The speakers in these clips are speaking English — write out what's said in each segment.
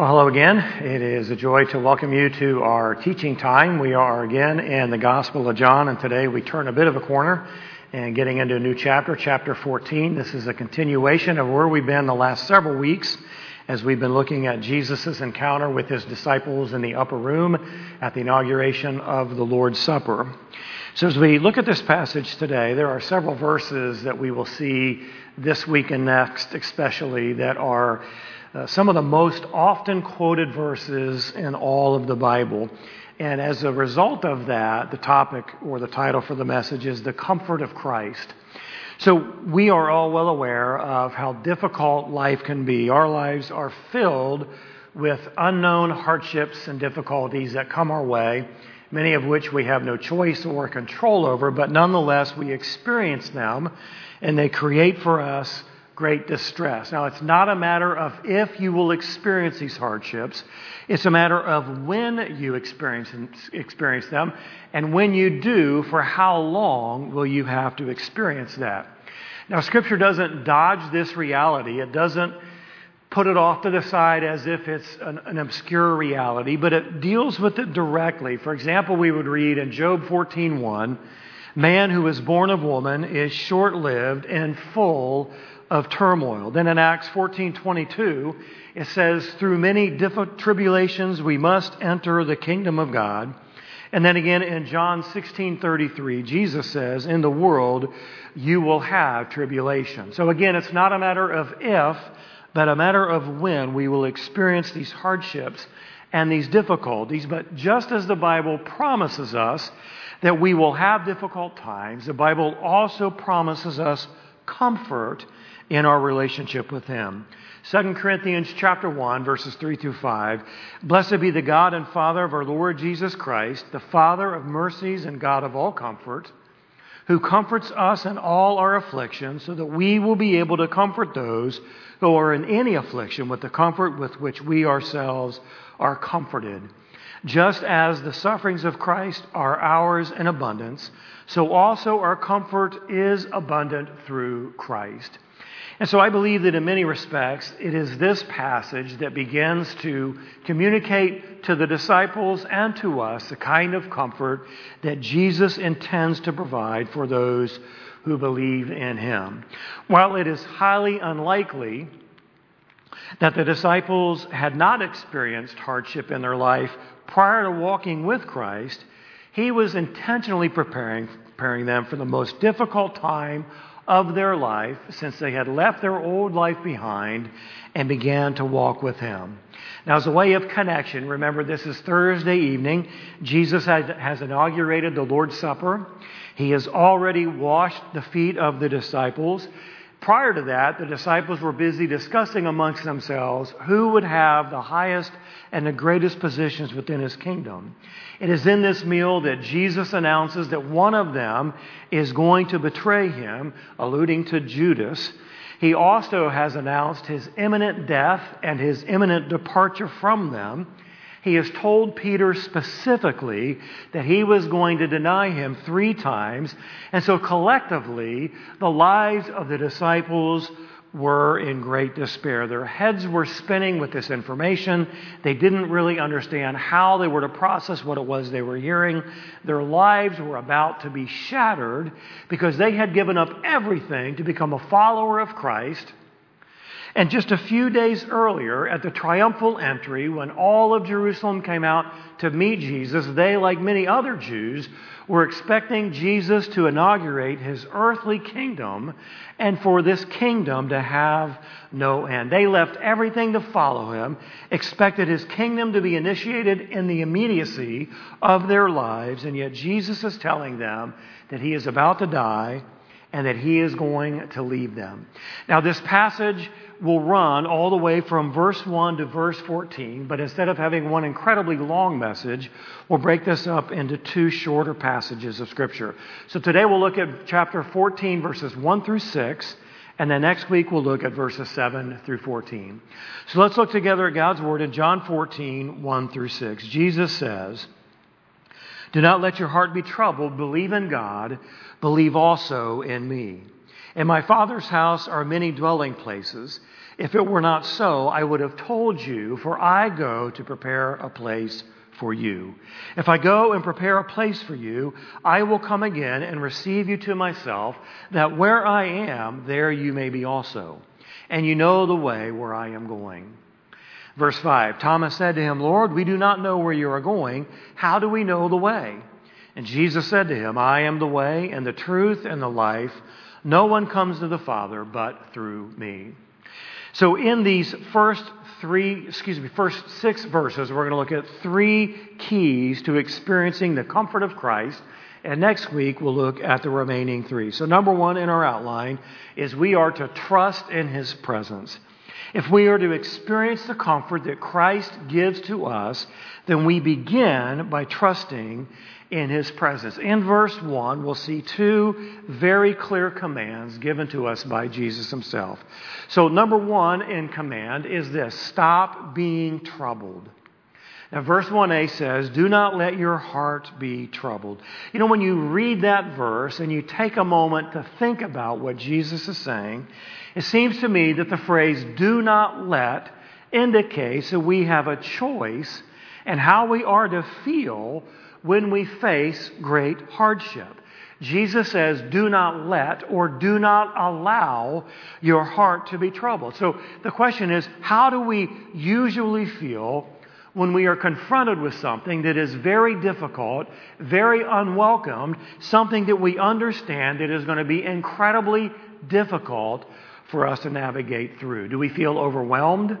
Well, hello again. It is a joy to welcome you to our teaching time. We are again in the Gospel of John, and today we turn a bit of a corner and getting into a new chapter, chapter 14. This is a continuation of where we've been the last several weeks as we've been looking at Jesus' encounter with his disciples in the upper room at the inauguration of the Lord's Supper. So, as we look at this passage today, there are several verses that we will see this week and next, especially, that are uh, some of the most often quoted verses in all of the Bible. And as a result of that, the topic or the title for the message is The Comfort of Christ. So we are all well aware of how difficult life can be. Our lives are filled with unknown hardships and difficulties that come our way, many of which we have no choice or control over, but nonetheless we experience them and they create for us great distress. Now, it's not a matter of if you will experience these hardships, it's a matter of when you experience, experience them, and when you do, for how long will you have to experience that. Now, Scripture doesn't dodge this reality, it doesn't put it off to the side as if it's an, an obscure reality, but it deals with it directly. For example, we would read in Job 14:1, Man who is born of woman is short lived and full of turmoil. Then in Acts 14:22, it says, "Through many tribulations we must enter the kingdom of God." And then again in John 16:33, Jesus says, "In the world you will have tribulation." So again, it's not a matter of if, but a matter of when we will experience these hardships and these difficulties. But just as the Bible promises us that we will have difficult times, the Bible also promises us comfort in our relationship with Him. 2 Corinthians chapter 1 verses 3 through 5. Blessed be the God and Father of our Lord Jesus Christ, the Father of mercies and God of all comfort, who comforts us in all our afflictions so that we will be able to comfort those who are in any affliction with the comfort with which we ourselves are comforted. Just as the sufferings of Christ are ours in abundance, so also our comfort is abundant through Christ. And so I believe that in many respects, it is this passage that begins to communicate to the disciples and to us the kind of comfort that Jesus intends to provide for those who believe in him. While it is highly unlikely that the disciples had not experienced hardship in their life prior to walking with Christ, he was intentionally preparing, preparing them for the most difficult time of their life since they had left their old life behind and began to walk with Him. Now, as a way of connection, remember this is Thursday evening. Jesus has inaugurated the Lord's Supper. He has already washed the feet of the disciples. Prior to that, the disciples were busy discussing amongst themselves who would have the highest and the greatest positions within his kingdom. It is in this meal that Jesus announces that one of them is going to betray him, alluding to Judas. He also has announced his imminent death and his imminent departure from them he has told Peter specifically that he was going to deny him three times. And so collectively, the lives of the disciples were in great despair. Their heads were spinning with this information. They didn't really understand how they were to process what it was they were hearing. Their lives were about to be shattered because they had given up everything to become a follower of Christ. And just a few days earlier, at the triumphal entry, when all of Jerusalem came out to meet Jesus, they, like many other Jews, were expecting Jesus to inaugurate his earthly kingdom and for this kingdom to have no end. They left everything to follow him, expected his kingdom to be initiated in the immediacy of their lives, and yet Jesus is telling them that he is about to die and that he is going to leave them. Now, this passage will run all the way from verse 1 to verse 14, but instead of having one incredibly long message, we'll break this up into two shorter passages of Scripture. So today we'll look at chapter 14, verses 1 through 6, and then next week we'll look at verses 7 through 14. So let's look together at God's Word in John 14, 1 through 6. Jesus says, Do not let your heart be troubled. Believe in God. Believe also in me. In my Father's house are many dwelling places. If it were not so, I would have told you, for I go to prepare a place for you. If I go and prepare a place for you, I will come again and receive you to myself, that where I am, there you may be also. And you know the way where I am going. Verse 5 Thomas said to him, Lord, we do not know where you are going. How do we know the way? And Jesus said to him, I am the way and the truth and the life. No one comes to the Father but through me. So, in these first three, excuse me, first six verses, we're going to look at three keys to experiencing the comfort of Christ. And next week, we'll look at the remaining three. So, number one in our outline is we are to trust in His presence. If we are to experience the comfort that Christ gives to us, then we begin by trusting in his presence. In verse 1, we'll see two very clear commands given to us by Jesus himself. So, number one in command is this stop being troubled. Now, verse 1a says, Do not let your heart be troubled. You know, when you read that verse and you take a moment to think about what Jesus is saying, it seems to me that the phrase, do not let, indicates that we have a choice and how we are to feel when we face great hardship. Jesus says, do not let or do not allow your heart to be troubled. So the question is, how do we usually feel when we are confronted with something that is very difficult, very unwelcomed, something that we understand that is going to be incredibly difficult for us to navigate through? Do we feel overwhelmed?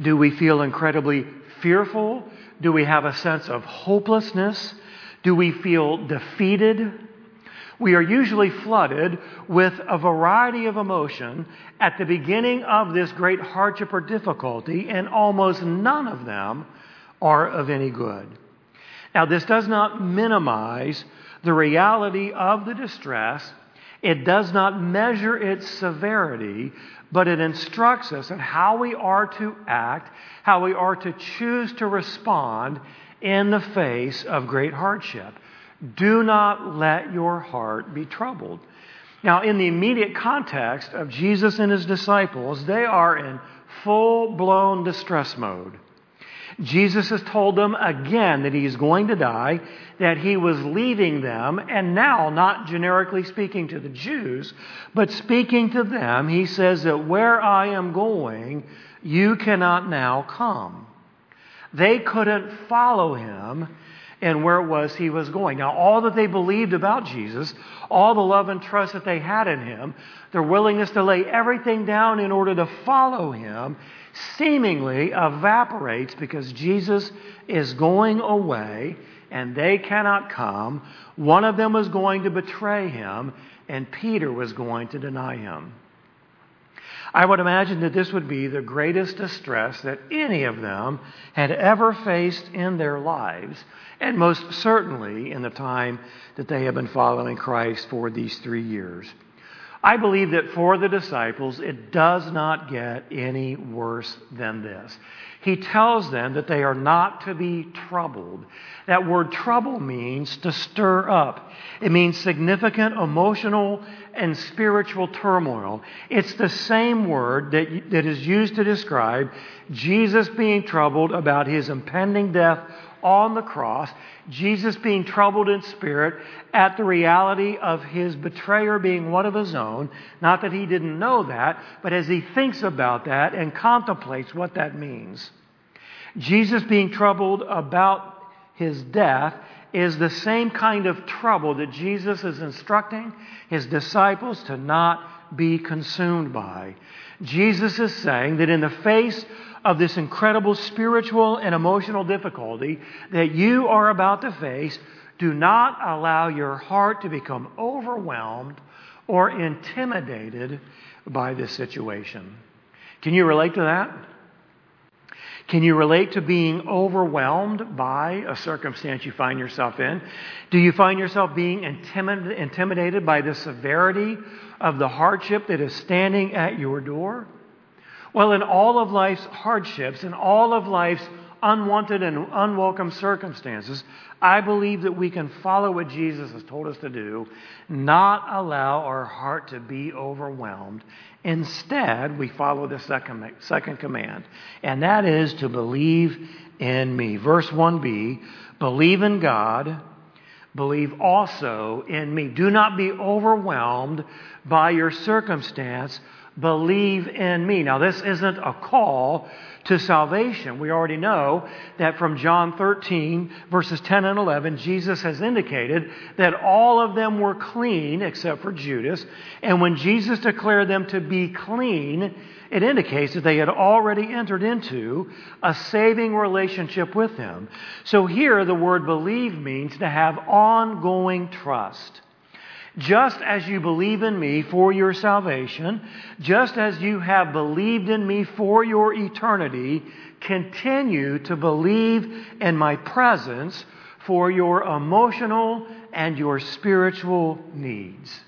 Do we feel incredibly fearful? Do we have a sense of hopelessness? Do we feel defeated? We are usually flooded with a variety of emotion at the beginning of this great hardship or difficulty, and almost none of them are of any good. Now, this does not minimize the reality of the distress. It does not measure its severity, but it instructs us in how we are to act, how we are to choose to respond in the face of great hardship. Do not let your heart be troubled. Now, in the immediate context of Jesus and his disciples, they are in full blown distress mode. Jesus has told them again that he is going to die, that he was leaving them, and now, not generically speaking to the Jews, but speaking to them, he says that where I am going, you cannot now come. They couldn't follow him and where it was he was going. Now, all that they believed about Jesus, all the love and trust that they had in him, their willingness to lay everything down in order to follow him, seemingly evaporates because Jesus is going away and they cannot come. One of them was going to betray him, and Peter was going to deny him. I would imagine that this would be the greatest distress that any of them had ever faced in their lives, and most certainly in the time that they have been following Christ for these three years. I believe that for the disciples, it does not get any worse than this. He tells them that they are not to be troubled. That word trouble means to stir up. It means significant emotional and spiritual turmoil. It's the same word that, that is used to describe Jesus being troubled about his impending death on the cross, Jesus being troubled in spirit at the reality of his betrayer being one of his own. Not that he didn't know that, but as he thinks about that and contemplates what that means. Jesus being troubled about his death is the same kind of trouble that Jesus is instructing his disciples to not be consumed by. Jesus is saying that in the face of this incredible spiritual and emotional difficulty that you are about to face, do not allow your heart to become overwhelmed or intimidated by this situation. Can you relate to that? Can you relate to being overwhelmed by a circumstance you find yourself in? Do you find yourself being intimidated by the severity of the hardship that is standing at your door? Well, in all of life's hardships, in all of life's unwanted and unwelcome circumstances, I believe that we can follow what Jesus has told us to do, not allow our heart to be overwhelmed. Instead, we follow the second, second command, and that is to believe in me. Verse 1b believe in God, believe also in me. Do not be overwhelmed by your circumstance believe in me. Now, this isn't a call to salvation. We already know that from John 13, verses 10 and 11, Jesus has indicated that all of them were clean except for Judas. And when Jesus declared them to be clean, it indicates that they had already entered into a saving relationship with Him. So here, the word believe means to have ongoing trust. Just as you believe in me for your salvation, just as you have believed in me for your eternity, continue to believe in my presence for your emotional and your spiritual needs.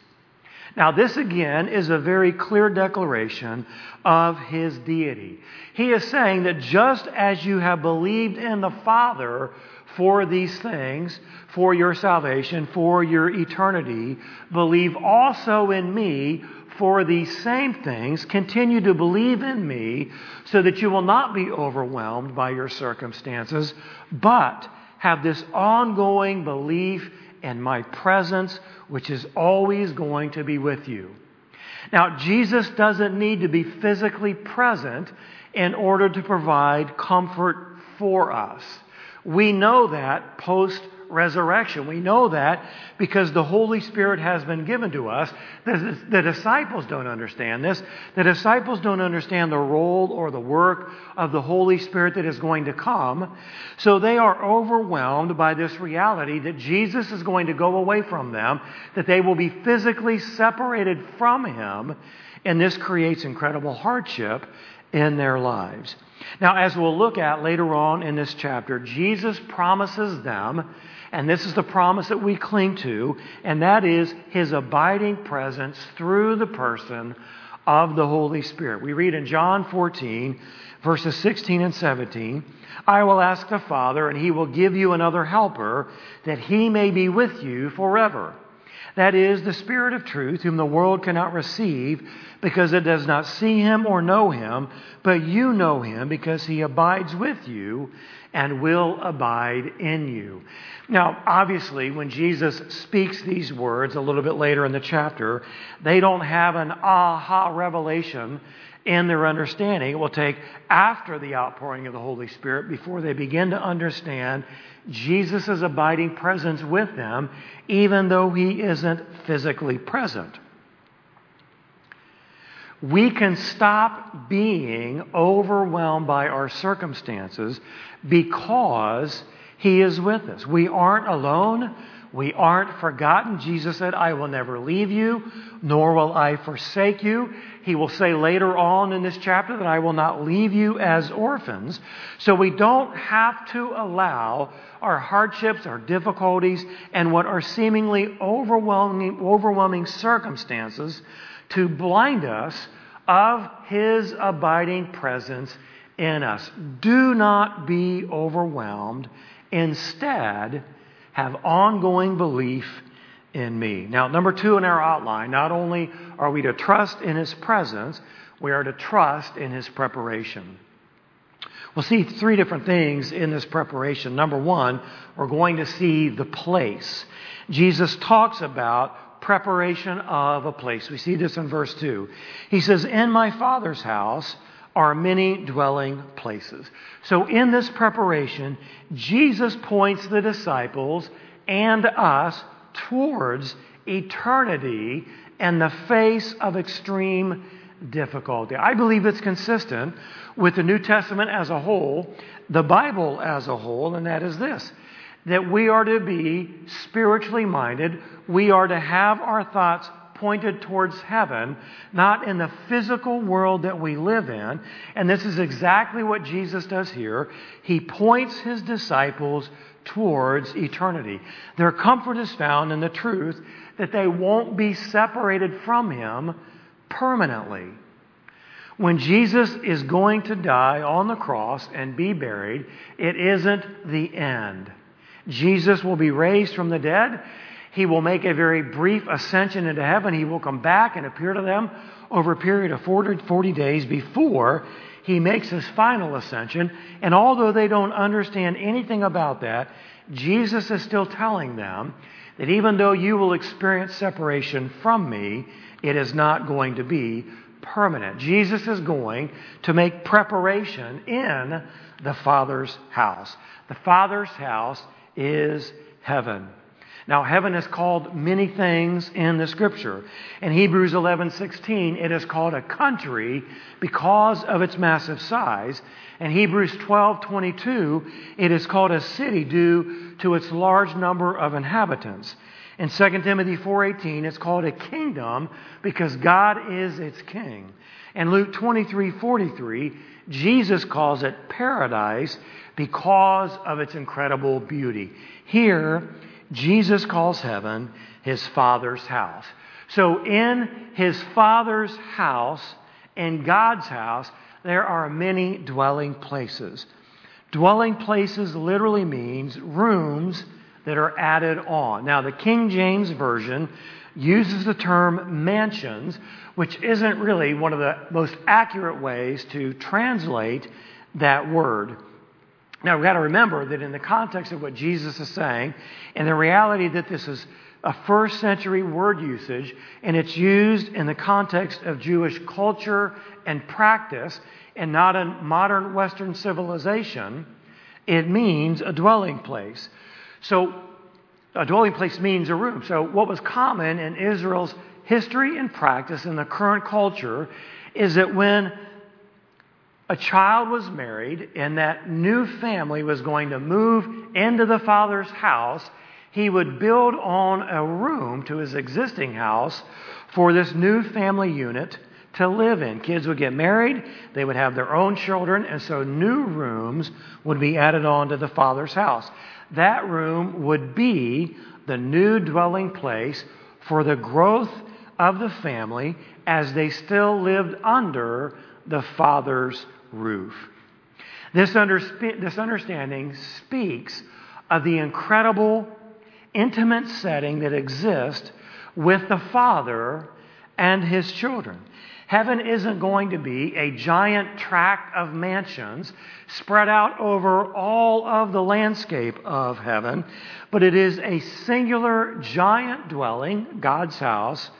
Now, this again is a very clear declaration of his deity. He is saying that just as you have believed in the Father for these things, for your salvation, for your eternity. Believe also in me for these same things. Continue to believe in me so that you will not be overwhelmed by your circumstances, but have this ongoing belief in my presence, which is always going to be with you. Now, Jesus doesn't need to be physically present in order to provide comfort for us. We know that post resurrection. We know that because the Holy Spirit has been given to us. The, the, disciples don't understand this. The disciples don't understand the role or the work of the Holy Spirit that is going to come. So they are overwhelmed by this reality that Jesus is going to go away from them, that they will be physically separated from Him, and this creates incredible hardship in their lives. Now, as we'll look at later on in this chapter, Jesus promises them, and this is the promise that we cling to, and that is his abiding presence through the person of the Holy Spirit. We read in John 14, verses 16 and 17 I will ask the Father, and he will give you another helper, that he may be with you forever. That is, the Spirit of truth, whom the world cannot receive because it does not see him or know him, but you know him because he abides with you and will abide in you. Now, obviously, when Jesus speaks these words a little bit later in the chapter, they don't have an aha revelation in their understanding. It will take after the outpouring of the Holy Spirit before they begin to understand Jesus' abiding presence with them, even though he isn't physically present we can stop being overwhelmed by our circumstances because He is with us. We aren't alone. We aren't forgotten. Jesus said, I will never leave you, nor will I forsake you. He will say later on in this chapter that I will not leave you as orphans. So we don't have to allow our hardships, our difficulties, and what are seemingly overwhelming, overwhelming circumstances to blind us of his abiding presence in us. Do not be overwhelmed. Instead, have ongoing belief in me. Now, number two in our outline, not only are we to trust in his presence, we are to trust in his preparation. We'll see three different things in this preparation. Number one, we're going to see the place. Jesus talks about preparation of a place. We see this in verse 2. He says, In my Father's house are many dwelling places. So, in this preparation, Jesus points the disciples and us towards eternity and the face of extreme difficulty. I believe it's consistent with the New Testament as a whole, the Bible as a whole, and that is this that we are to be spiritually minded. We are to have our thoughts pointed towards heaven, not in the physical world that we live in. And this is exactly what Jesus does here. He points his disciples towards eternity. Their comfort is found in the truth that they won't be separated from him permanently. When Jesus is going to die on the cross and be buried, it isn't the end. Jesus will be raised from the dead. He will make a very brief ascension into heaven. He will come back and appear to them over a period of 40 days before he makes his final ascension. And although they don't understand anything about that, Jesus is still telling them that even though you will experience separation from me, it is not going to be permanent. Jesus is going to make preparation in the Father's house. The Father's house is heaven. Now, heaven is called many things in the scripture. In Hebrews 11:16, it is called a country because of its massive size. In Hebrews 12:22, it is called a city due to its large number of inhabitants. In 2 Timothy 4:18, it's called a kingdom because God is its king. In Luke 23:43, Jesus calls it paradise because of its incredible beauty. Here, Jesus calls heaven his Father's house. So, in his Father's house, in God's house, there are many dwelling places. Dwelling places literally means rooms that are added on. Now, the King James Version uses the term mansions, which isn't really one of the most accurate ways to translate that word. Now, we've got to remember that in the context of what Jesus is saying, and the reality that this is a first century word usage, and it's used in the context of Jewish culture and practice, and not in modern Western civilization, it means a dwelling place. So, a dwelling place means a room. So, what was common in Israel's history and practice in the current culture is that when a child was married and that new family was going to move into the father's house, he would build on a room to his existing house for this new family unit to live in. Kids would get married, they would have their own children, and so new rooms would be added on to the father's house. That room would be the new dwelling place for the growth of the family as they still lived under the father's roof. This, under, this understanding speaks of the incredible, intimate setting that exists with the Father and His children. Heaven isn't going to be a giant tract of mansions spread out over all of the landscape of heaven, but it is a singular giant dwelling, God's house,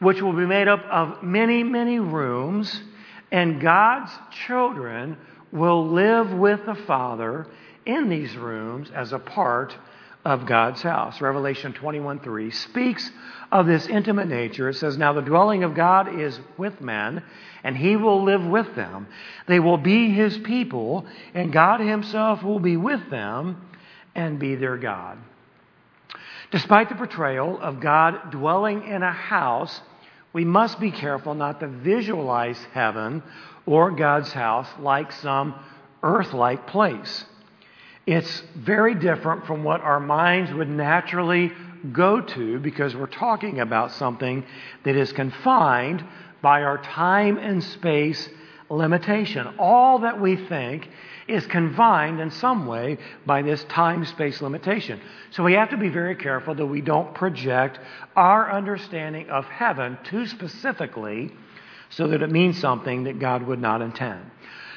which will be made up of many, many rooms and God's children will live with the Father in these rooms as a part of God's house. Revelation 21:3 speaks of this intimate nature. It says, "Now the dwelling of God is with men, and he will live with them. They will be his people, and God himself will be with them and be their God." Despite the portrayal of God dwelling in a house, we must be careful not to visualize heaven or God's house like some earth like place. It's very different from what our minds would naturally go to because we're talking about something that is confined by our time and space limitation. All that we think is confined in some way by this time space limitation. So we have to be very careful that we don't project our understanding of heaven too specifically so that it means something that God would not intend.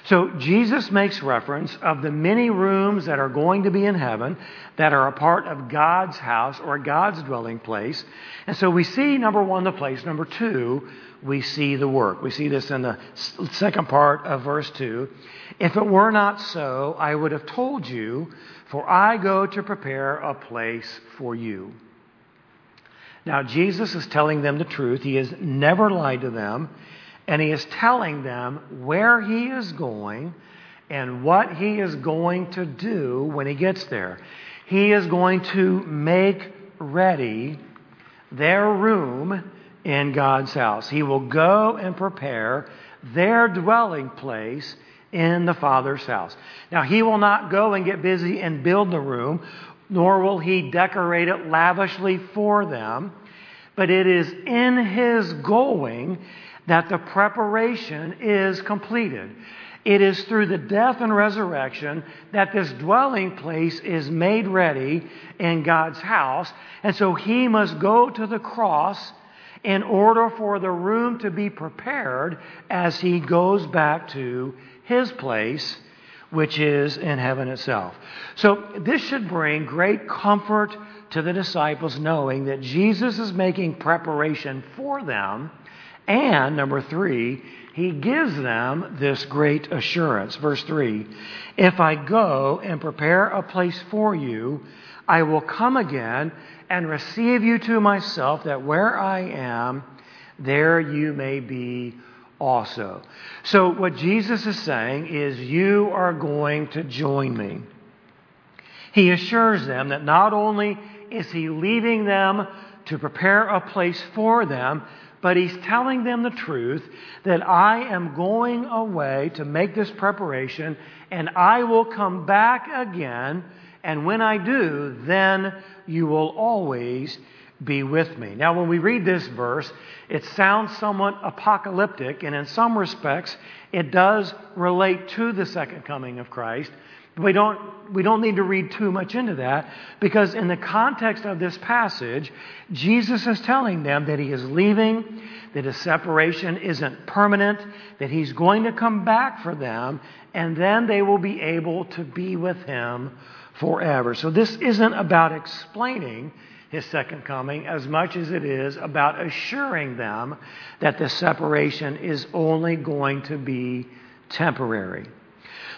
So Jesus makes reference of the many rooms that are going to be in heaven that are a part of God's house or God's dwelling place. And so we see number one, the place. Number two, we see the work. We see this in the second part of verse 2. If it were not so, I would have told you, for I go to prepare a place for you. Now, Jesus is telling them the truth. He has never lied to them, and he is telling them where he is going and what he is going to do when he gets there. He is going to make ready their room in God's house. He will go and prepare their dwelling place in the Father's house. Now, he will not go and get busy and build the room, nor will he decorate it lavishly for them, but it is in his going that the preparation is completed. It is through the death and resurrection that this dwelling place is made ready in God's house. And so he must go to the cross in order for the room to be prepared as he goes back to his place, which is in heaven itself. So this should bring great comfort to the disciples knowing that Jesus is making preparation for them. And number three, he gives them this great assurance. Verse 3 If I go and prepare a place for you, I will come again and receive you to myself, that where I am, there you may be also. So, what Jesus is saying is, You are going to join me. He assures them that not only is He leaving them to prepare a place for them, but he's telling them the truth that I am going away to make this preparation and I will come back again. And when I do, then you will always be with me. Now, when we read this verse, it sounds somewhat apocalyptic, and in some respects, it does relate to the second coming of Christ. We don't, we don't need to read too much into that because, in the context of this passage, Jesus is telling them that he is leaving, that his separation isn't permanent, that he's going to come back for them, and then they will be able to be with him forever. So, this isn't about explaining his second coming as much as it is about assuring them that the separation is only going to be temporary.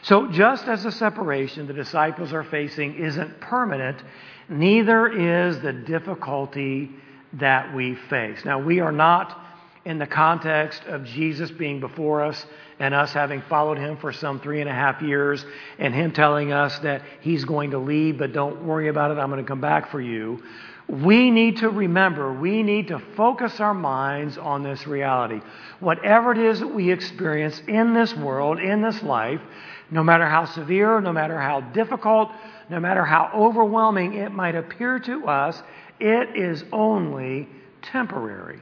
So, just as the separation the disciples are facing isn't permanent, neither is the difficulty that we face. Now, we are not in the context of Jesus being before us and us having followed him for some three and a half years and him telling us that he's going to leave, but don't worry about it, I'm going to come back for you. We need to remember, we need to focus our minds on this reality. Whatever it is that we experience in this world, in this life, no matter how severe, no matter how difficult, no matter how overwhelming it might appear to us, it is only temporary.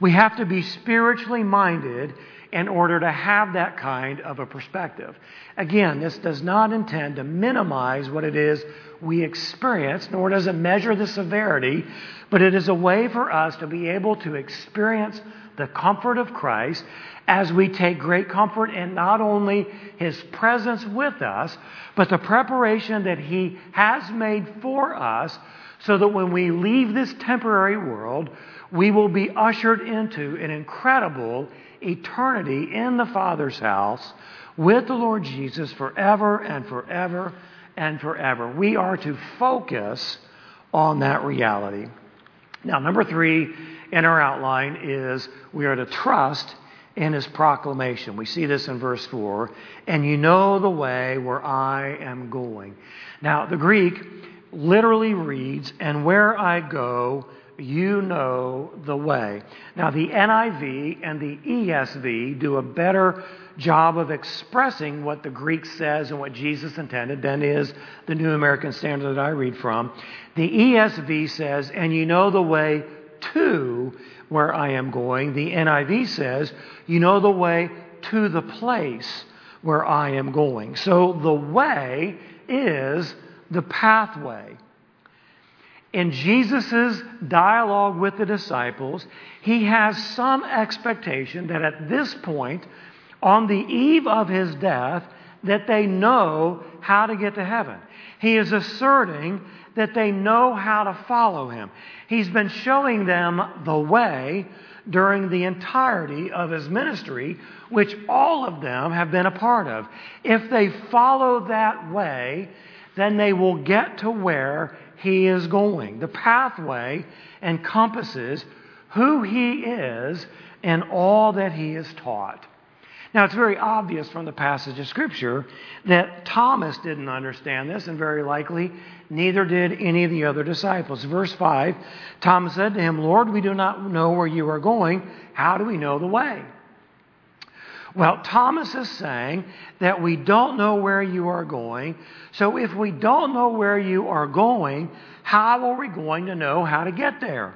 We have to be spiritually minded in order to have that kind of a perspective. Again, this does not intend to minimize what it is we experience, nor does it measure the severity, but it is a way for us to be able to experience the comfort of Christ as we take great comfort in not only His presence with us, but the preparation that He has made for us so that when we leave this temporary world, we will be ushered into an incredible eternity in the Father's house with the Lord Jesus forever and forever and forever. We are to focus on that reality. Now, number three in our outline is we are to trust in his proclamation. We see this in verse 4. And you know the way where I am going. Now, the Greek literally reads, And where I go, you know the way. Now, the NIV and the ESV do a better job of expressing what the Greek says and what Jesus intended than is the New American Standard that I read from. The ESV says, And you know the way to where I am going. The NIV says, You know the way to the place where I am going. So the way is the pathway. In Jesus' dialogue with the disciples, he has some expectation that at this point, on the eve of his death, that they know how to get to heaven. He is asserting that they know how to follow him. He's been showing them the way during the entirety of his ministry, which all of them have been a part of. If they follow that way, then they will get to where he is going. The pathway encompasses who he is and all that he is taught. Now, it's very obvious from the passage of Scripture that Thomas didn't understand this, and very likely neither did any of the other disciples. Verse 5 Thomas said to him, Lord, we do not know where you are going. How do we know the way? Well, Thomas is saying that we don't know where you are going. So if we don't know where you are going, how are we going to know how to get there?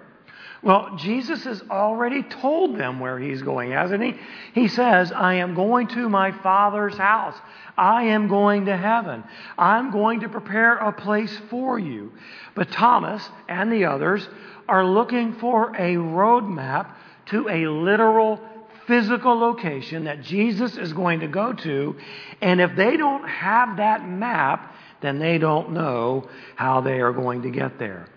Well, Jesus has already told them where he's going, hasn't he? He says, I am going to my Father's house. I am going to heaven. I'm going to prepare a place for you. But Thomas and the others are looking for a roadmap to a literal physical location that Jesus is going to go to. And if they don't have that map, then they don't know how they are going to get there.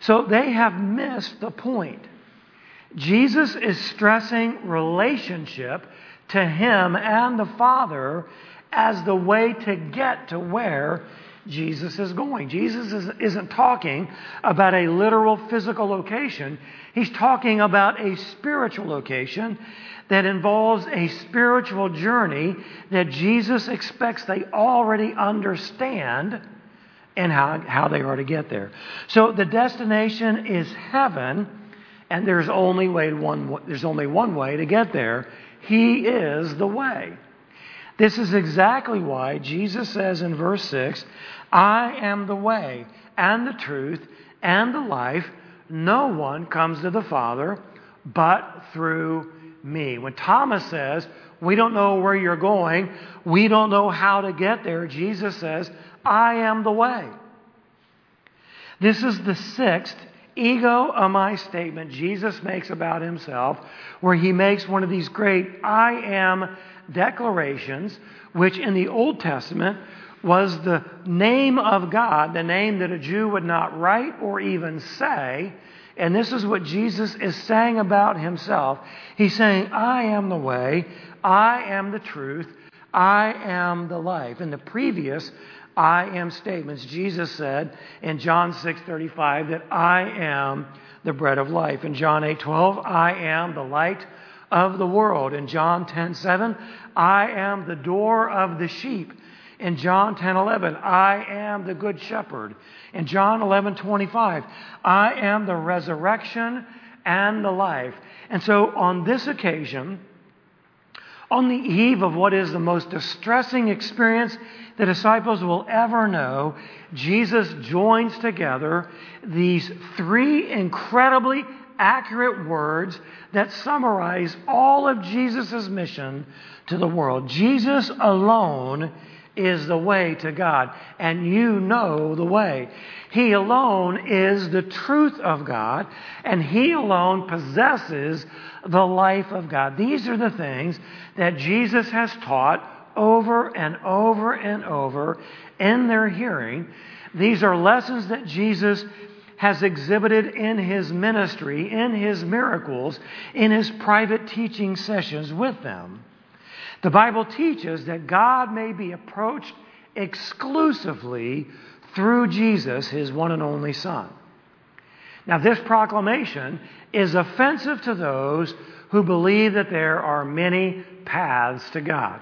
So they have missed the point. Jesus is stressing relationship to Him and the Father as the way to get to where Jesus is going. Jesus isn't talking about a literal physical location. He's talking about a spiritual location that involves a spiritual journey that Jesus expects they already understand and how, how they are to get there. So the destination is heaven, and there's only, way one, there's only one way to get there. He is the way. This is exactly why Jesus says in verse 6 I am the way and the truth and the life. No one comes to the Father but through me. When Thomas says, We don't know where you're going, we don't know how to get there, Jesus says, I am the way. This is the sixth ego eimi statement Jesus makes about himself, where he makes one of these great I am declarations, which in the Old Testament was the name of God, the name that a Jew would not write or even say. And this is what Jesus is saying about himself. He's saying, I am the way, I am the truth, I am the life. In the previous I am statements, Jesus said in John 6:35 that I am the bread of life. In John 8:12, I am the light of the world. In John 10:7, I am the door of the sheep. In John 10:11, I am the good shepherd. In John 11:25, I am the resurrection and the life. And so on this occasion, on the eve of what is the most distressing experience the disciples will ever know, Jesus joins together these three incredibly accurate words that summarize all of Jesus' mission to the world. Jesus alone is the way to God, and you know the way. He alone is the truth of God, and He alone possesses the life of God. These are the things that Jesus has taught over and over and over in their hearing. These are lessons that Jesus has exhibited in his ministry, in his miracles, in his private teaching sessions with them. The Bible teaches that God may be approached exclusively through Jesus, his one and only Son. Now, this proclamation is offensive to those who believe that there are many paths to God.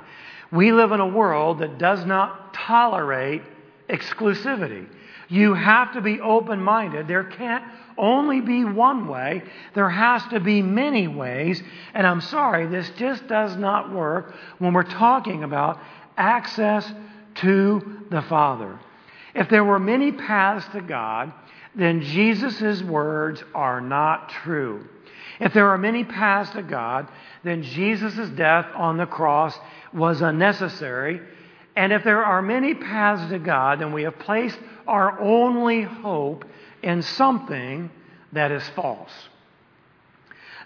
We live in a world that does not tolerate exclusivity. You have to be open minded. There can't only be one way, there has to be many ways. And I'm sorry, this just does not work when we're talking about access to the Father. If there were many paths to God, then Jesus' words are not true. If there are many paths to God, then Jesus' death on the cross was unnecessary. And if there are many paths to God, then we have placed our only hope in something that is false.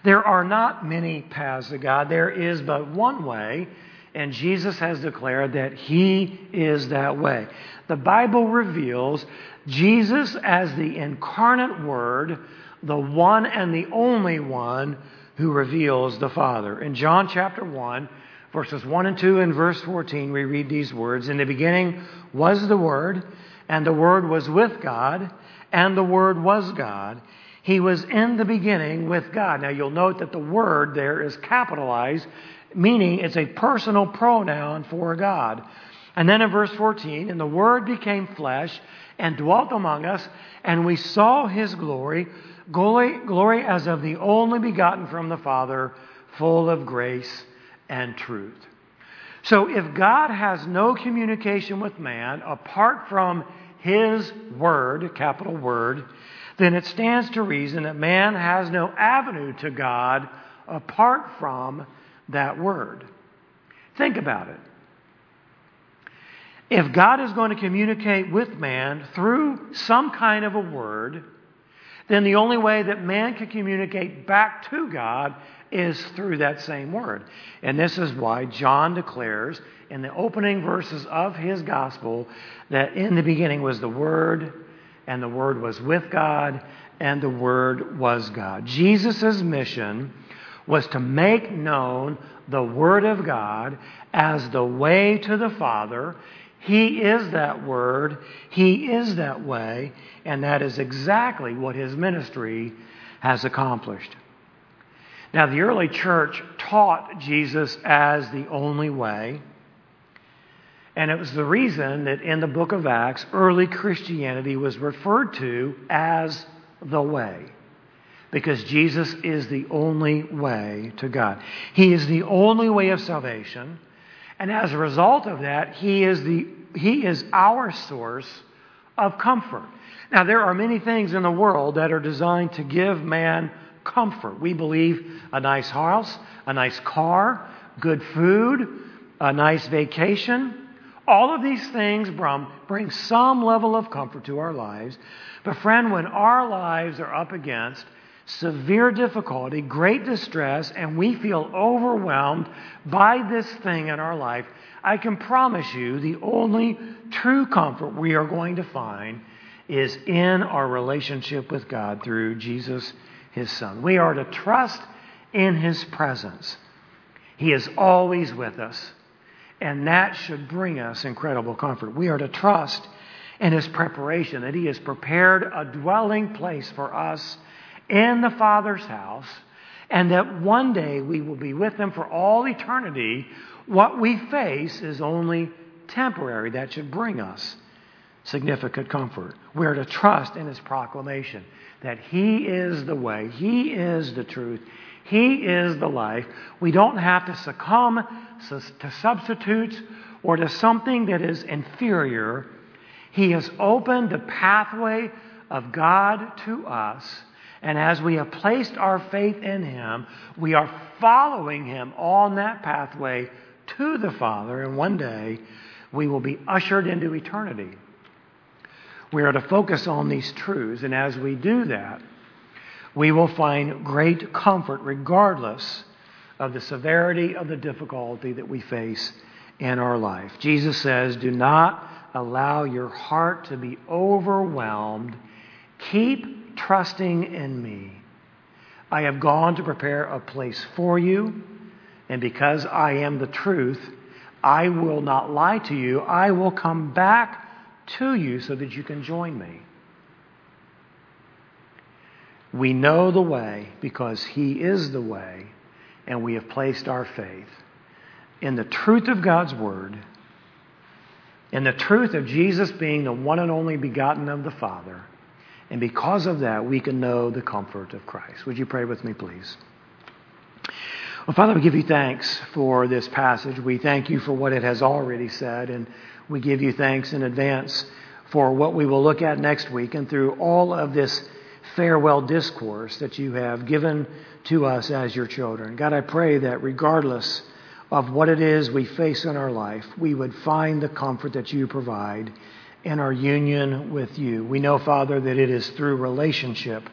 There are not many paths to God. There is but one way, and Jesus has declared that He is that way. The Bible reveals Jesus as the incarnate Word, the one and the only one who reveals the Father. In John chapter 1, verses 1 and 2 and verse 14, we read these words In the beginning was the Word, and the Word was with God, and the Word was God. He was in the beginning with God. Now you'll note that the word there is capitalized, meaning it's a personal pronoun for God. And then in verse 14, and the Word became flesh and dwelt among us, and we saw his glory, glory, glory as of the only begotten from the Father, full of grace and truth. So if God has no communication with man apart from his word, capital word, then it stands to reason that man has no avenue to God apart from that word. Think about it. If God is going to communicate with man through some kind of a word, then the only way that man can communicate back to God is through that same word. And this is why John declares in the opening verses of his gospel that in the beginning was the Word, and the Word was with God, and the Word was God. Jesus' mission was to make known the Word of God as the way to the Father. He is that Word, He is that way, and that is exactly what His ministry has accomplished. Now, the early church taught Jesus as the only way. And it was the reason that in the book of Acts, early Christianity was referred to as the way. Because Jesus is the only way to God. He is the only way of salvation. And as a result of that, He is, the, he is our source of comfort. Now, there are many things in the world that are designed to give man comfort. We believe a nice house, a nice car, good food, a nice vacation. All of these things bring some level of comfort to our lives. But, friend, when our lives are up against severe difficulty, great distress, and we feel overwhelmed by this thing in our life, I can promise you the only true comfort we are going to find is in our relationship with God through Jesus his Son. We are to trust in His presence. He is always with us, and that should bring us incredible comfort. We are to trust in His preparation, that He has prepared a dwelling place for us in the Father's house, and that one day we will be with Him for all eternity. What we face is only temporary. That should bring us significant comfort. We are to trust in His proclamation that He is the way, He is the truth, He is the life. We don't have to succumb to substitutes or to something that is inferior. He has opened the pathway of God to us. And as we have placed our faith in Him, we are following Him on that pathway to the Father. And one day we will be ushered into eternity. We are to focus on these truths, and as we do that, we will find great comfort regardless of the severity of the difficulty that we face in our life. Jesus says, Do not allow your heart to be overwhelmed. Keep trusting in me. I have gone to prepare a place for you, and because I am the truth, I will not lie to you. I will come back to you so that you can join me. We know the way because He is the way, and we have placed our faith in the truth of God's Word, in the truth of Jesus being the one and only begotten of the Father. And because of that, we can know the comfort of Christ. Would you pray with me, please? Well, Father, we give you thanks for this passage. We thank you for what it has already said. And we give you thanks in advance for what we will look at next week and through all of this farewell discourse that you have given to us as your children. God, I pray that regardless of what it is we face in our life, we would find the comfort that you provide in our union with you. We know, Father, that it is through relationship,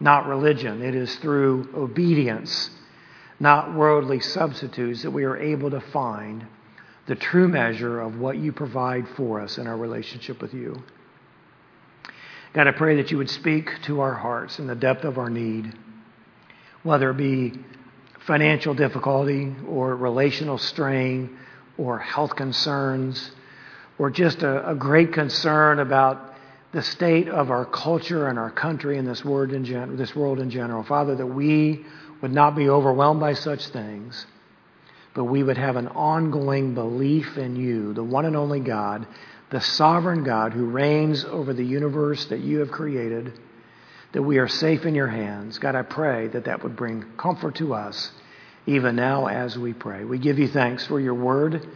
not religion. It is through obedience, not worldly substitutes, that we are able to find the true measure of what you provide for us in our relationship with you. God, I pray that you would speak to our hearts in the depth of our need, whether it be financial difficulty or relational strain or health concerns or just a, a great concern about the state of our culture and our country and this world gen- this world in general. Father, that we would not be overwhelmed by such things but we would have an ongoing belief in you, the one and only God, the sovereign God who reigns over the universe that you have created, that we are safe in your hands. God, I pray that that would bring comfort to us even now as we pray. We give you thanks for your word,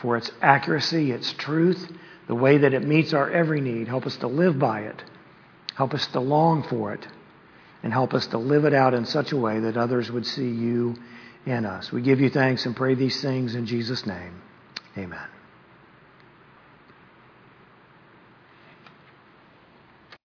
for its accuracy, its truth, the way that it meets our every need. Help us to live by it. Help us to long for it and help us to live it out in such a way that others would see you in us. We give you thanks and pray these things in Jesus' name. Amen.